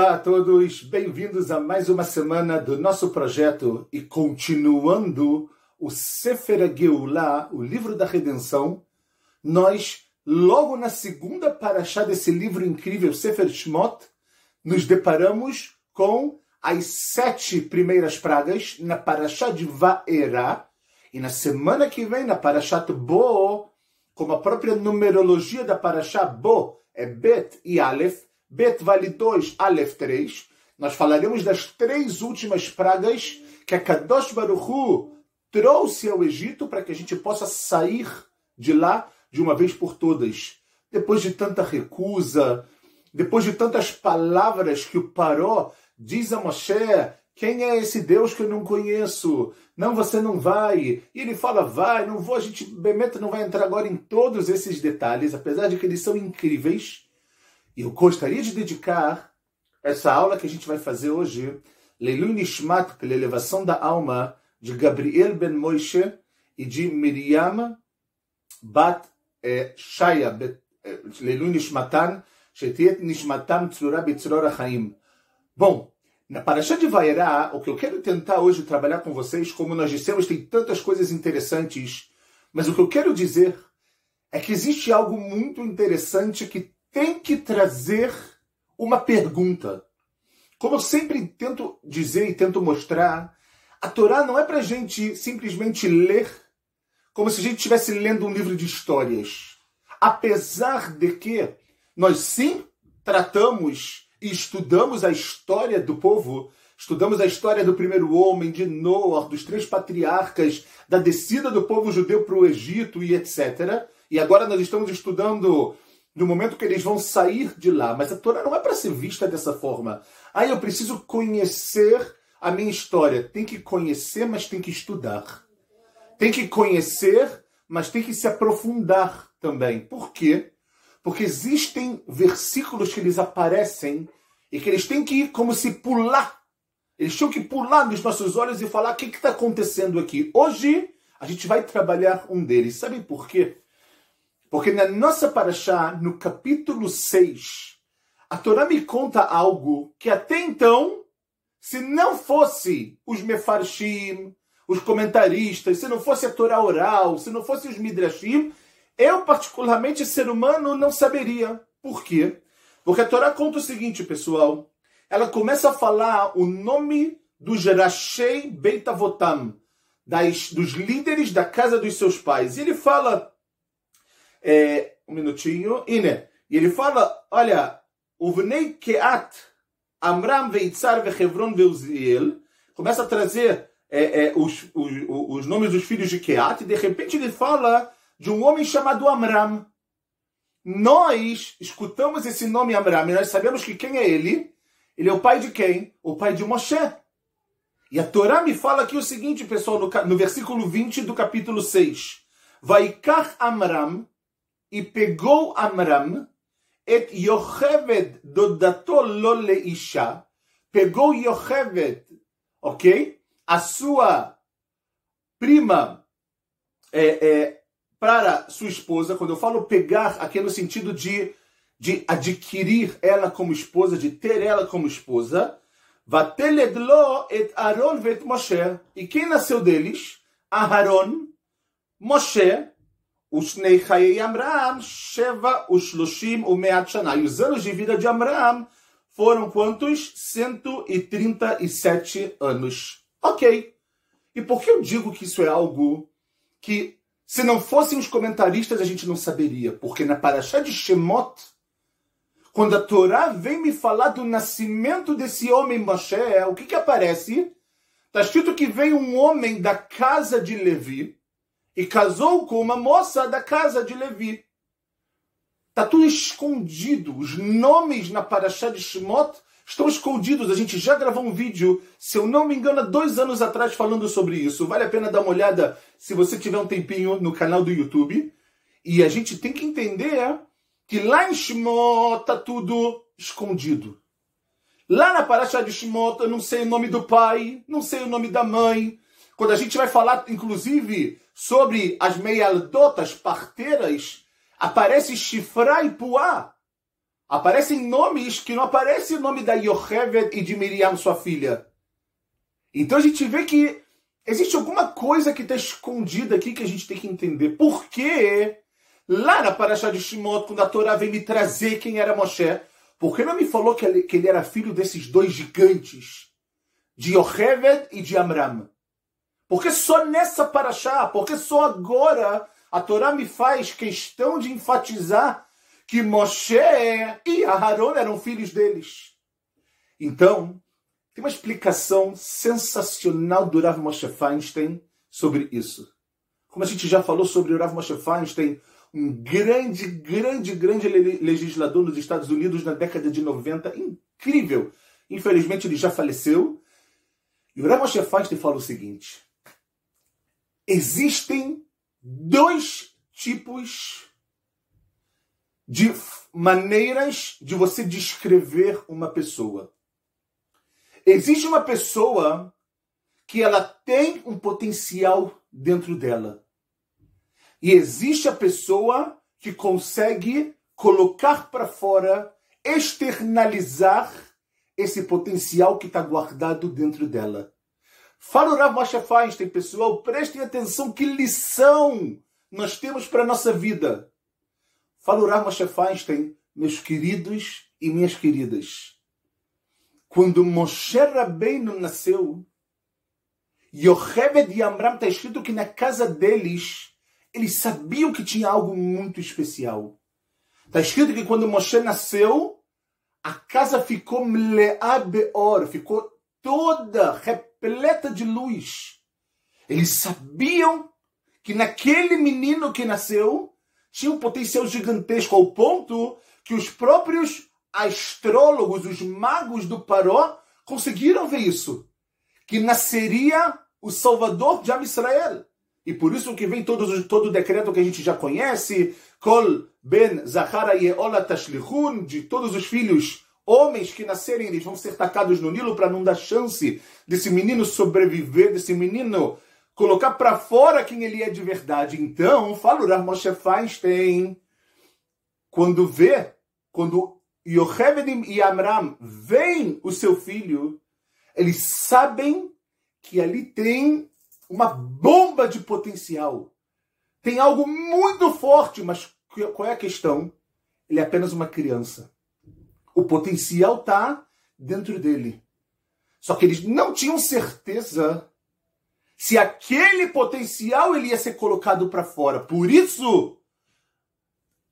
Olá a todos, bem-vindos a mais uma semana do nosso projeto e continuando o Sefer Geulah, o livro da redenção, nós, logo na segunda paraxá desse livro incrível, Sefer Shmot, nos deparamos com as sete primeiras pragas na paraxá de Vaera, e na semana que vem, na Parashat Bo, como a própria numerologia da Parashá Bo é Bet e Aleph, Bet vale 2, Aleph 3. Nós falaremos das três últimas pragas que a Kadosh Baruch Hu trouxe ao Egito para que a gente possa sair de lá de uma vez por todas. Depois de tanta recusa, depois de tantas palavras que o Paró diz a Moshe, quem é esse Deus que eu não conheço? Não, você não vai. E ele fala, vai, não vou. A gente, Bemeta, não vai entrar agora em todos esses detalhes, apesar de que eles são incríveis. Eu gostaria de dedicar essa aula que a gente vai fazer hoje, Leilu Nishmat, pela elevação da alma, de Gabriel ben Moshe e de Miriam bat eh, Shaya, eh, Nishmatan, Shetiet Nishmatan Tzura Bitzror Chaim. Bom, na Paraxá de Vairá, o que eu quero tentar hoje trabalhar com vocês, como nós dissemos, tem tantas coisas interessantes, mas o que eu quero dizer é que existe algo muito interessante que tem que trazer uma pergunta. Como eu sempre tento dizer e tento mostrar, a Torá não é para a gente simplesmente ler como se a gente estivesse lendo um livro de histórias. Apesar de que nós sim tratamos e estudamos a história do povo, estudamos a história do primeiro homem, de Noah, dos três patriarcas, da descida do povo judeu para o Egito e etc. E agora nós estamos estudando no momento que eles vão sair de lá. Mas a Torá não é para ser vista dessa forma. Ah, eu preciso conhecer a minha história. Tem que conhecer, mas tem que estudar. Tem que conhecer, mas tem que se aprofundar também. Por quê? Porque existem versículos que eles aparecem e que eles têm que ir como se pular. Eles tinham que pular nos nossos olhos e falar o que está acontecendo aqui. Hoje a gente vai trabalhar um deles. Sabe por quê? Porque na nossa paraxá, no capítulo 6, a Torá me conta algo que até então, se não fosse os mefarshim, os comentaristas, se não fosse a Torá oral, se não fosse os midrashim, eu, particularmente, ser humano, não saberia. Por quê? Porque a Torá conta o seguinte, pessoal. Ela começa a falar o nome dos Rashei Beit Avotam, das, dos líderes da casa dos seus pais. E ele fala é, um minutinho. Ine. E ele fala, olha, Uvnei Keat, Amram Veitzar Vechevron Veuziel, começa a trazer é, é, os, os, os nomes dos filhos de Keat, e de repente ele fala de um homem chamado Amram. Nós escutamos esse nome Amram e nós sabemos que quem é ele? Ele é o pai de quem? O pai de Moshe. E a Torá me fala aqui o seguinte, pessoal, no, no versículo 20 do capítulo 6. Vaikach Amram e pegou Amram et Yocheved dodato lo leisha, pegou Yocheved, ok? A sua prima é, é, para sua esposa. Quando eu falo pegar, aqui é no sentido de, de adquirir ela como esposa, de ter ela como esposa. Vateledlo et Aaron vet Moshe. E quem nasceu deles? Aharon, Moshe Usnei Chayei Amram, Sheva Ushloshim Umeat Shana. E os anos de vida de Amram foram quantos? 137 anos. Ok. E por que eu digo que isso é algo que, se não fossem os comentaristas, a gente não saberia? Porque na Parashá de Shemot, quando a Torá vem me falar do nascimento desse homem Moshe, o que que aparece? Está escrito que vem um homem da casa de Levi, e casou com uma moça da casa de Levi. Está tudo escondido. Os nomes na Parashá de Shemot estão escondidos. A gente já gravou um vídeo, se eu não me engano, há dois anos atrás falando sobre isso. Vale a pena dar uma olhada se você tiver um tempinho no canal do YouTube. E a gente tem que entender que lá em Shemot está tudo escondido. Lá na Parashá de Shemot eu não sei o nome do pai, não sei o nome da mãe. Quando a gente vai falar, inclusive, sobre as meialdotas parteiras, aparece Shifra e Puá. aparecem nomes que não aparece o nome da Yocheved e de Miriam, sua filha. Então a gente vê que existe alguma coisa que está escondida aqui que a gente tem que entender. Por que lá na Parashá de Shimot, quando a Torá vem me trazer quem era Moshe, por que não me falou que ele, que ele era filho desses dois gigantes? De Yocheved e de Amram. Porque só nessa Parashá, porque só agora a Torá me faz questão de enfatizar que Moshe e Aharon eram filhos deles. Então, tem uma explicação sensacional do Rav Moshe Feinstein sobre isso. Como a gente já falou sobre o Rav Moshe Feinstein, um grande, grande, grande legislador nos Estados Unidos na década de 90, incrível. Infelizmente ele já faleceu. E o Rav Moshe Feinstein fala o seguinte: existem dois tipos de maneiras de você descrever uma pessoa. Existe uma pessoa que ela tem um potencial dentro dela. E existe a pessoa que consegue colocar para fora, externalizar esse potencial que está guardado dentro dela. Fala o Rav Moshe Feinstein, pessoal, prestem atenção que lição nós temos para a nossa vida. Fala o Rav Moshe Feinstein, meus queridos e minhas queridas. Quando Moshe Rabbeinu nasceu, Yocheved e Amram está escrito que na casa deles, eles sabiam que tinha algo muito especial. Está escrito que quando Moshe nasceu, a casa ficou mle'a beor, ficou toda repleta de luz. Eles sabiam que naquele menino que nasceu tinha um potencial gigantesco ao ponto que os próprios astrólogos, os magos do Paró, conseguiram ver isso. Que nasceria o Salvador de Israel. E por isso que vem todo, todo o decreto que a gente já conhece, Kol ben Zahara Yeola Tashlichun, de todos os filhos homens que nascerem, eles vão ser tacados no Nilo para não dar chance desse menino sobreviver, desse menino colocar para fora quem ele é de verdade. Então, fala o Moshe Feinstein, quando vê, quando Yochevedim e Amram veem o seu filho, eles sabem que ali tem uma bomba de potencial. Tem algo muito forte, mas qual é a questão? Ele é apenas uma criança. O potencial está dentro dele. Só que eles não tinham certeza se aquele potencial ele ia ser colocado para fora. Por isso,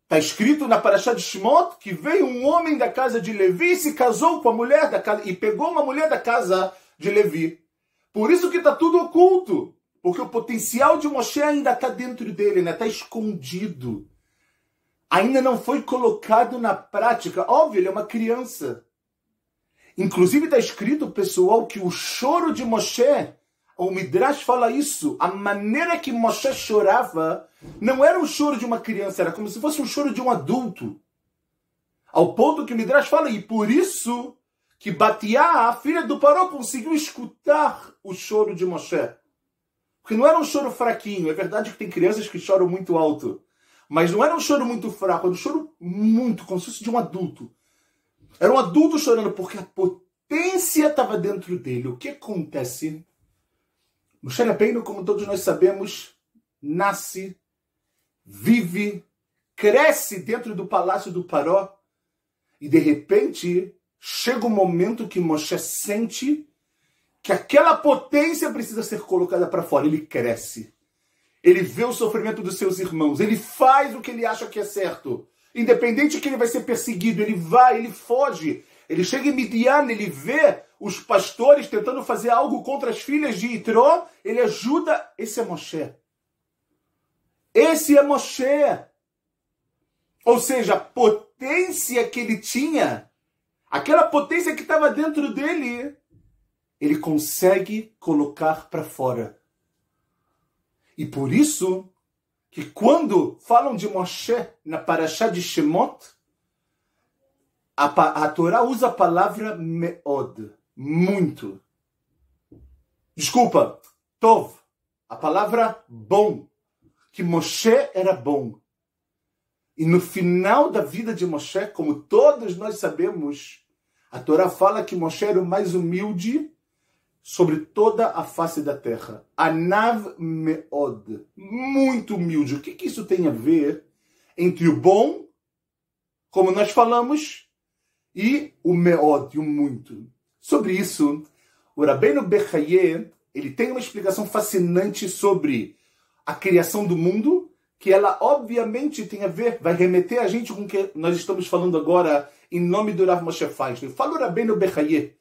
está escrito na Parashá de Shimot que veio um homem da casa de Levi e se casou com a mulher da casa e pegou uma mulher da casa de Levi. Por isso que está tudo oculto. Porque o potencial de Moshe ainda está dentro dele, está escondido. Ainda não foi colocado na prática. Óbvio, ele é uma criança. Inclusive está escrito, pessoal, que o choro de Moshe o Midrash fala isso. A maneira que Moshe chorava não era o choro de uma criança, era como se fosse um choro de um adulto. Ao ponto que o Midrash fala, e por isso que Batiá, a filha do Paró, conseguiu escutar o choro de Moshe. Porque não era um choro fraquinho. É verdade que tem crianças que choram muito alto. Mas não era um choro muito fraco, era um choro muito, como se fosse de um adulto. Era um adulto chorando porque a potência estava dentro dele. O que acontece Moshe Rabbeinu, como todos nós sabemos, nasce, vive, cresce dentro do palácio do Paró e de repente chega o um momento que Moshe sente que aquela potência precisa ser colocada para fora. Ele cresce. Ele vê o sofrimento dos seus irmãos. Ele faz o que ele acha que é certo. Independente que ele vai ser perseguido, ele vai, ele foge. Ele chega em Midian, ele vê os pastores tentando fazer algo contra as filhas de Itró, ele ajuda. Esse é Moshe. Esse é Moshe. Ou seja, a potência que ele tinha, aquela potência que estava dentro dele, ele consegue colocar para fora. E por isso que quando falam de Moshe na Parashá de Shemot, a, a Torá usa a palavra meod muito. Desculpa, tov, a palavra bom, que Moshe era bom. E no final da vida de Moshe, como todos nós sabemos, a Torá fala que Moshe era o mais humilde sobre toda a face da terra. Anav meod, muito humilde. O que, que isso tem a ver entre o bom, como nós falamos, e o meod, o muito? Sobre isso, o Rabbeinu Bechaye, ele tem uma explicação fascinante sobre a criação do mundo, que ela obviamente tem a ver, vai remeter a gente com o que nós estamos falando agora em nome do Rav Moshe Feinstein. Fala o Rabbeinu Bechaye.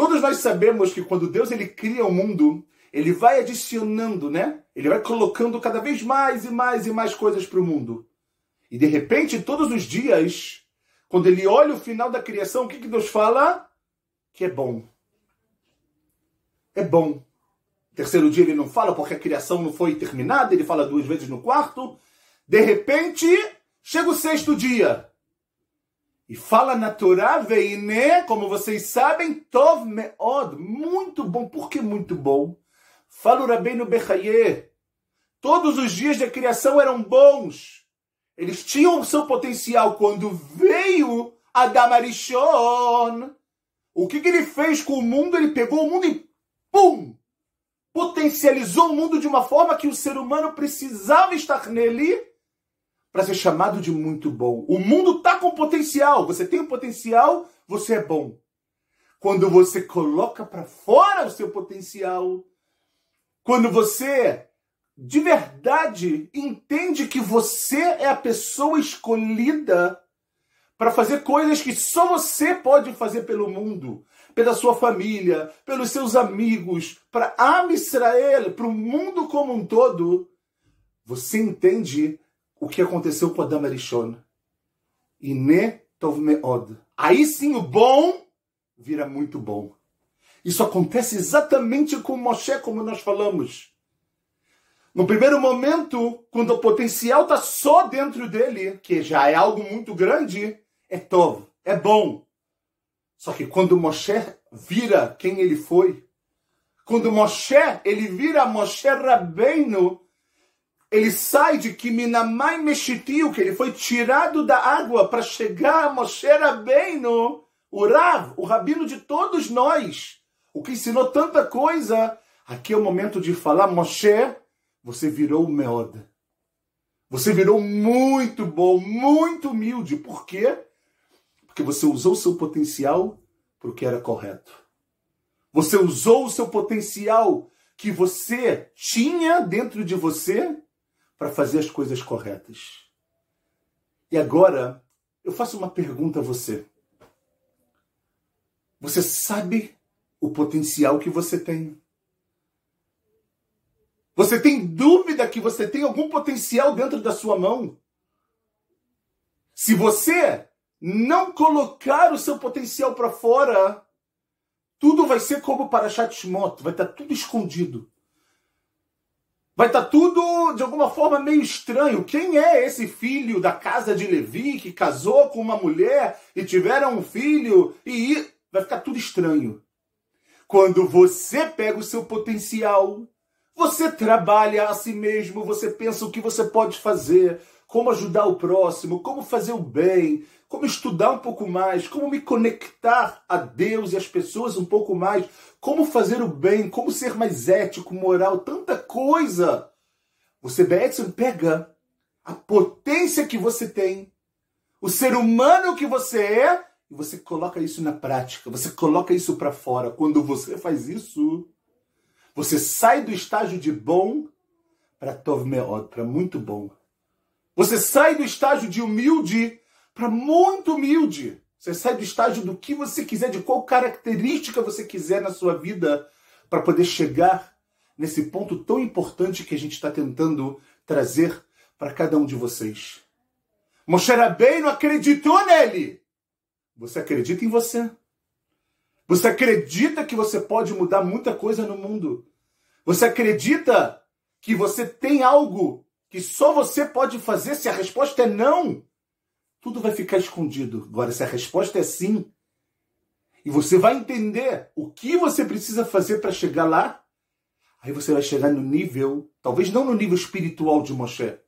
Todos nós sabemos que quando Deus ele cria o mundo, ele vai adicionando, né? Ele vai colocando cada vez mais e mais e mais coisas para o mundo. E de repente, todos os dias, quando ele olha o final da criação, o que, que Deus fala? Que é bom é bom. Terceiro dia ele não fala porque a criação não foi terminada, ele fala duas vezes no quarto. De repente, chega o sexto dia. E fala na Torá, Veine, como vocês sabem, Tov Meod, muito bom. Por que muito bom? Fala o Rabbeinu Bechaye. Todos os dias da criação eram bons. Eles tinham o seu potencial. Quando veio Adam Arishon, o que, que ele fez com o mundo? Ele pegou o mundo e pum! Potencializou o mundo de uma forma que o ser humano precisava estar nele para ser chamado de muito bom. O mundo está com potencial. Você tem o potencial, você é bom. Quando você coloca para fora o seu potencial, quando você de verdade entende que você é a pessoa escolhida para fazer coisas que só você pode fazer pelo mundo, pela sua família, pelos seus amigos, para Am Israel, para o mundo como um todo, você entende o que aconteceu com Adam Arishon. E ne tov meod. Aí sim o bom vira muito bom. Isso acontece exatamente com Moshe, como nós falamos. No primeiro momento, quando o potencial está só dentro dele, que já é algo muito grande, é tov, é bom. Só que quando Moshe vira quem ele foi, quando Moshe ele vira Moshe Rabbeinu, ele sai de Kiminamai Meshitiu, que ele foi tirado da água para chegar a Moshe Rabbeinu, o Rav, o rabino de todos nós, o que ensinou tanta coisa. Aqui é o momento de falar, Moshe, você virou Meod. Você virou muito bom, muito humilde. Por quê? Porque você usou seu potencial para o que era correto. Você usou o seu potencial que você tinha dentro de você para fazer as coisas corretas. E agora, eu faço uma pergunta a você. Você sabe o potencial que você tem? Você tem dúvida que você tem algum potencial dentro da sua mão? Se você não colocar o seu potencial para fora, tudo vai ser como para Shmoto, vai estar tudo escondido. Vai estar tá tudo de alguma forma meio estranho. Quem é esse filho da casa de Levi que casou com uma mulher e tiveram um filho e vai ficar tudo estranho. Quando você pega o seu potencial, você trabalha a si mesmo, você pensa o que você pode fazer, como ajudar o próximo, como fazer o bem, como estudar um pouco mais, como me conectar a Deus e as pessoas um pouco mais, como fazer o bem, como ser mais ético, moral, tanta coisa. Você, Betson, pega a potência que você tem, o ser humano que você é, e você coloca isso na prática, você coloca isso para fora. Quando você faz isso, você sai do estágio de bom para Tov Meod, para muito bom. Você sai do estágio de humilde para muito humilde. Você sai do estágio do que você quiser, de qual característica você quiser na sua vida, para poder chegar nesse ponto tão importante que a gente está tentando trazer para cada um de vocês. Moshe Rabbeinu acreditou nele. Você acredita em você? Você acredita que você pode mudar muita coisa no mundo? Você acredita que você tem algo que só você pode fazer se a resposta é não? tudo vai ficar escondido. Agora, se a resposta é sim, e você vai entender o que você precisa fazer para chegar lá, aí você vai chegar no nível, talvez não no nível espiritual de Moshe,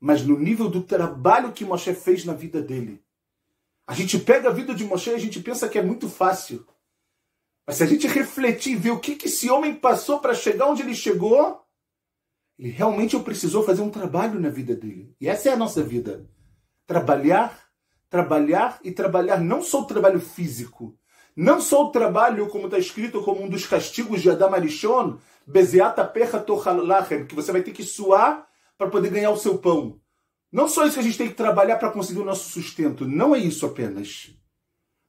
mas no nível do trabalho que Moshe fez na vida dele. A gente pega a vida de Moshe e a gente pensa que é muito fácil. Mas se a gente refletir e ver o que, que esse homem passou para chegar onde ele chegou, ele realmente precisou fazer um trabalho na vida dele. E essa é a nossa vida. Trabalhar, trabalhar e trabalhar. Não só o trabalho físico. Não só o trabalho, como está escrito como um dos castigos de Adam Arishon, Bezeata Perra Tochalachem, que você vai ter que suar para poder ganhar o seu pão. Não só isso que a gente tem que trabalhar para conseguir o nosso sustento. Não é isso apenas.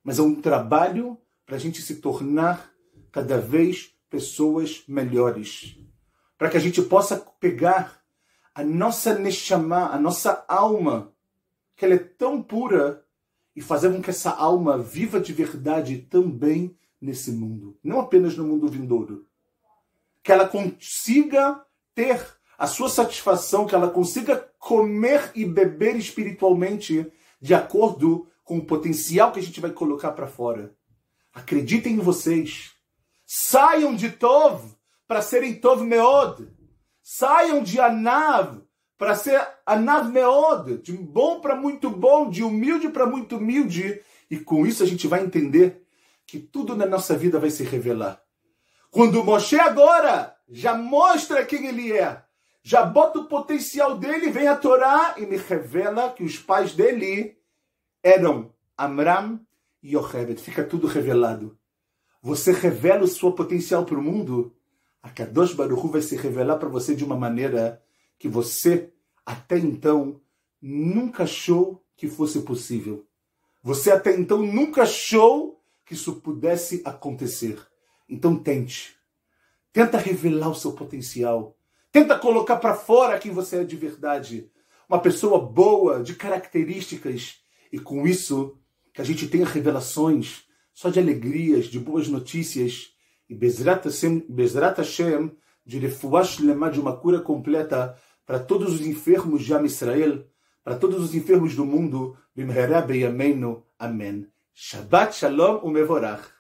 Mas é um trabalho para a gente se tornar cada vez pessoas melhores. Para que a gente possa pegar a nossa Neshama, a nossa alma, que ela é tão pura, e fazer com que essa alma viva de verdade também nesse mundo. Não apenas no mundo vindouro. Que ela consiga ter a sua satisfação, que ela consiga comer e beber espiritualmente de acordo com o potencial que a gente vai colocar para fora. Acreditem em vocês. Saiam de Tov para serem Tov Meod. Saiam de Anav para ser Anav Meod. De bom para muito bom, de humilde para muito humilde. E com isso a gente vai entender que tudo na nossa vida vai se revelar. Quando Moshe agora já mostra quem ele é, já bota o potencial dele, vem a Torá e me revela que os pais dele eram Amram e Yocheved. Fica tudo revelado. Você revela o seu potencial para o mundo, a Kadosh Baruch vai se revelar para você de uma maneira que você, até então, nunca achou que fosse possível. Você até então nunca achou que isso pudesse acontecer. Então tente. Tenta revelar o seu potencial. Tenta colocar para fora quem você é de verdade. Uma pessoa boa, de características. E com isso, que a gente tenha revelações só de alegrias, de boas notícias. E Bezrat Hashem, Bezrat Hashem de refuash lemar de uma cura completa para todos os enfermos de Am Israel, para todos os enfermos do mundo. Bimherá Amém. Shabbat Shalom Umevorach.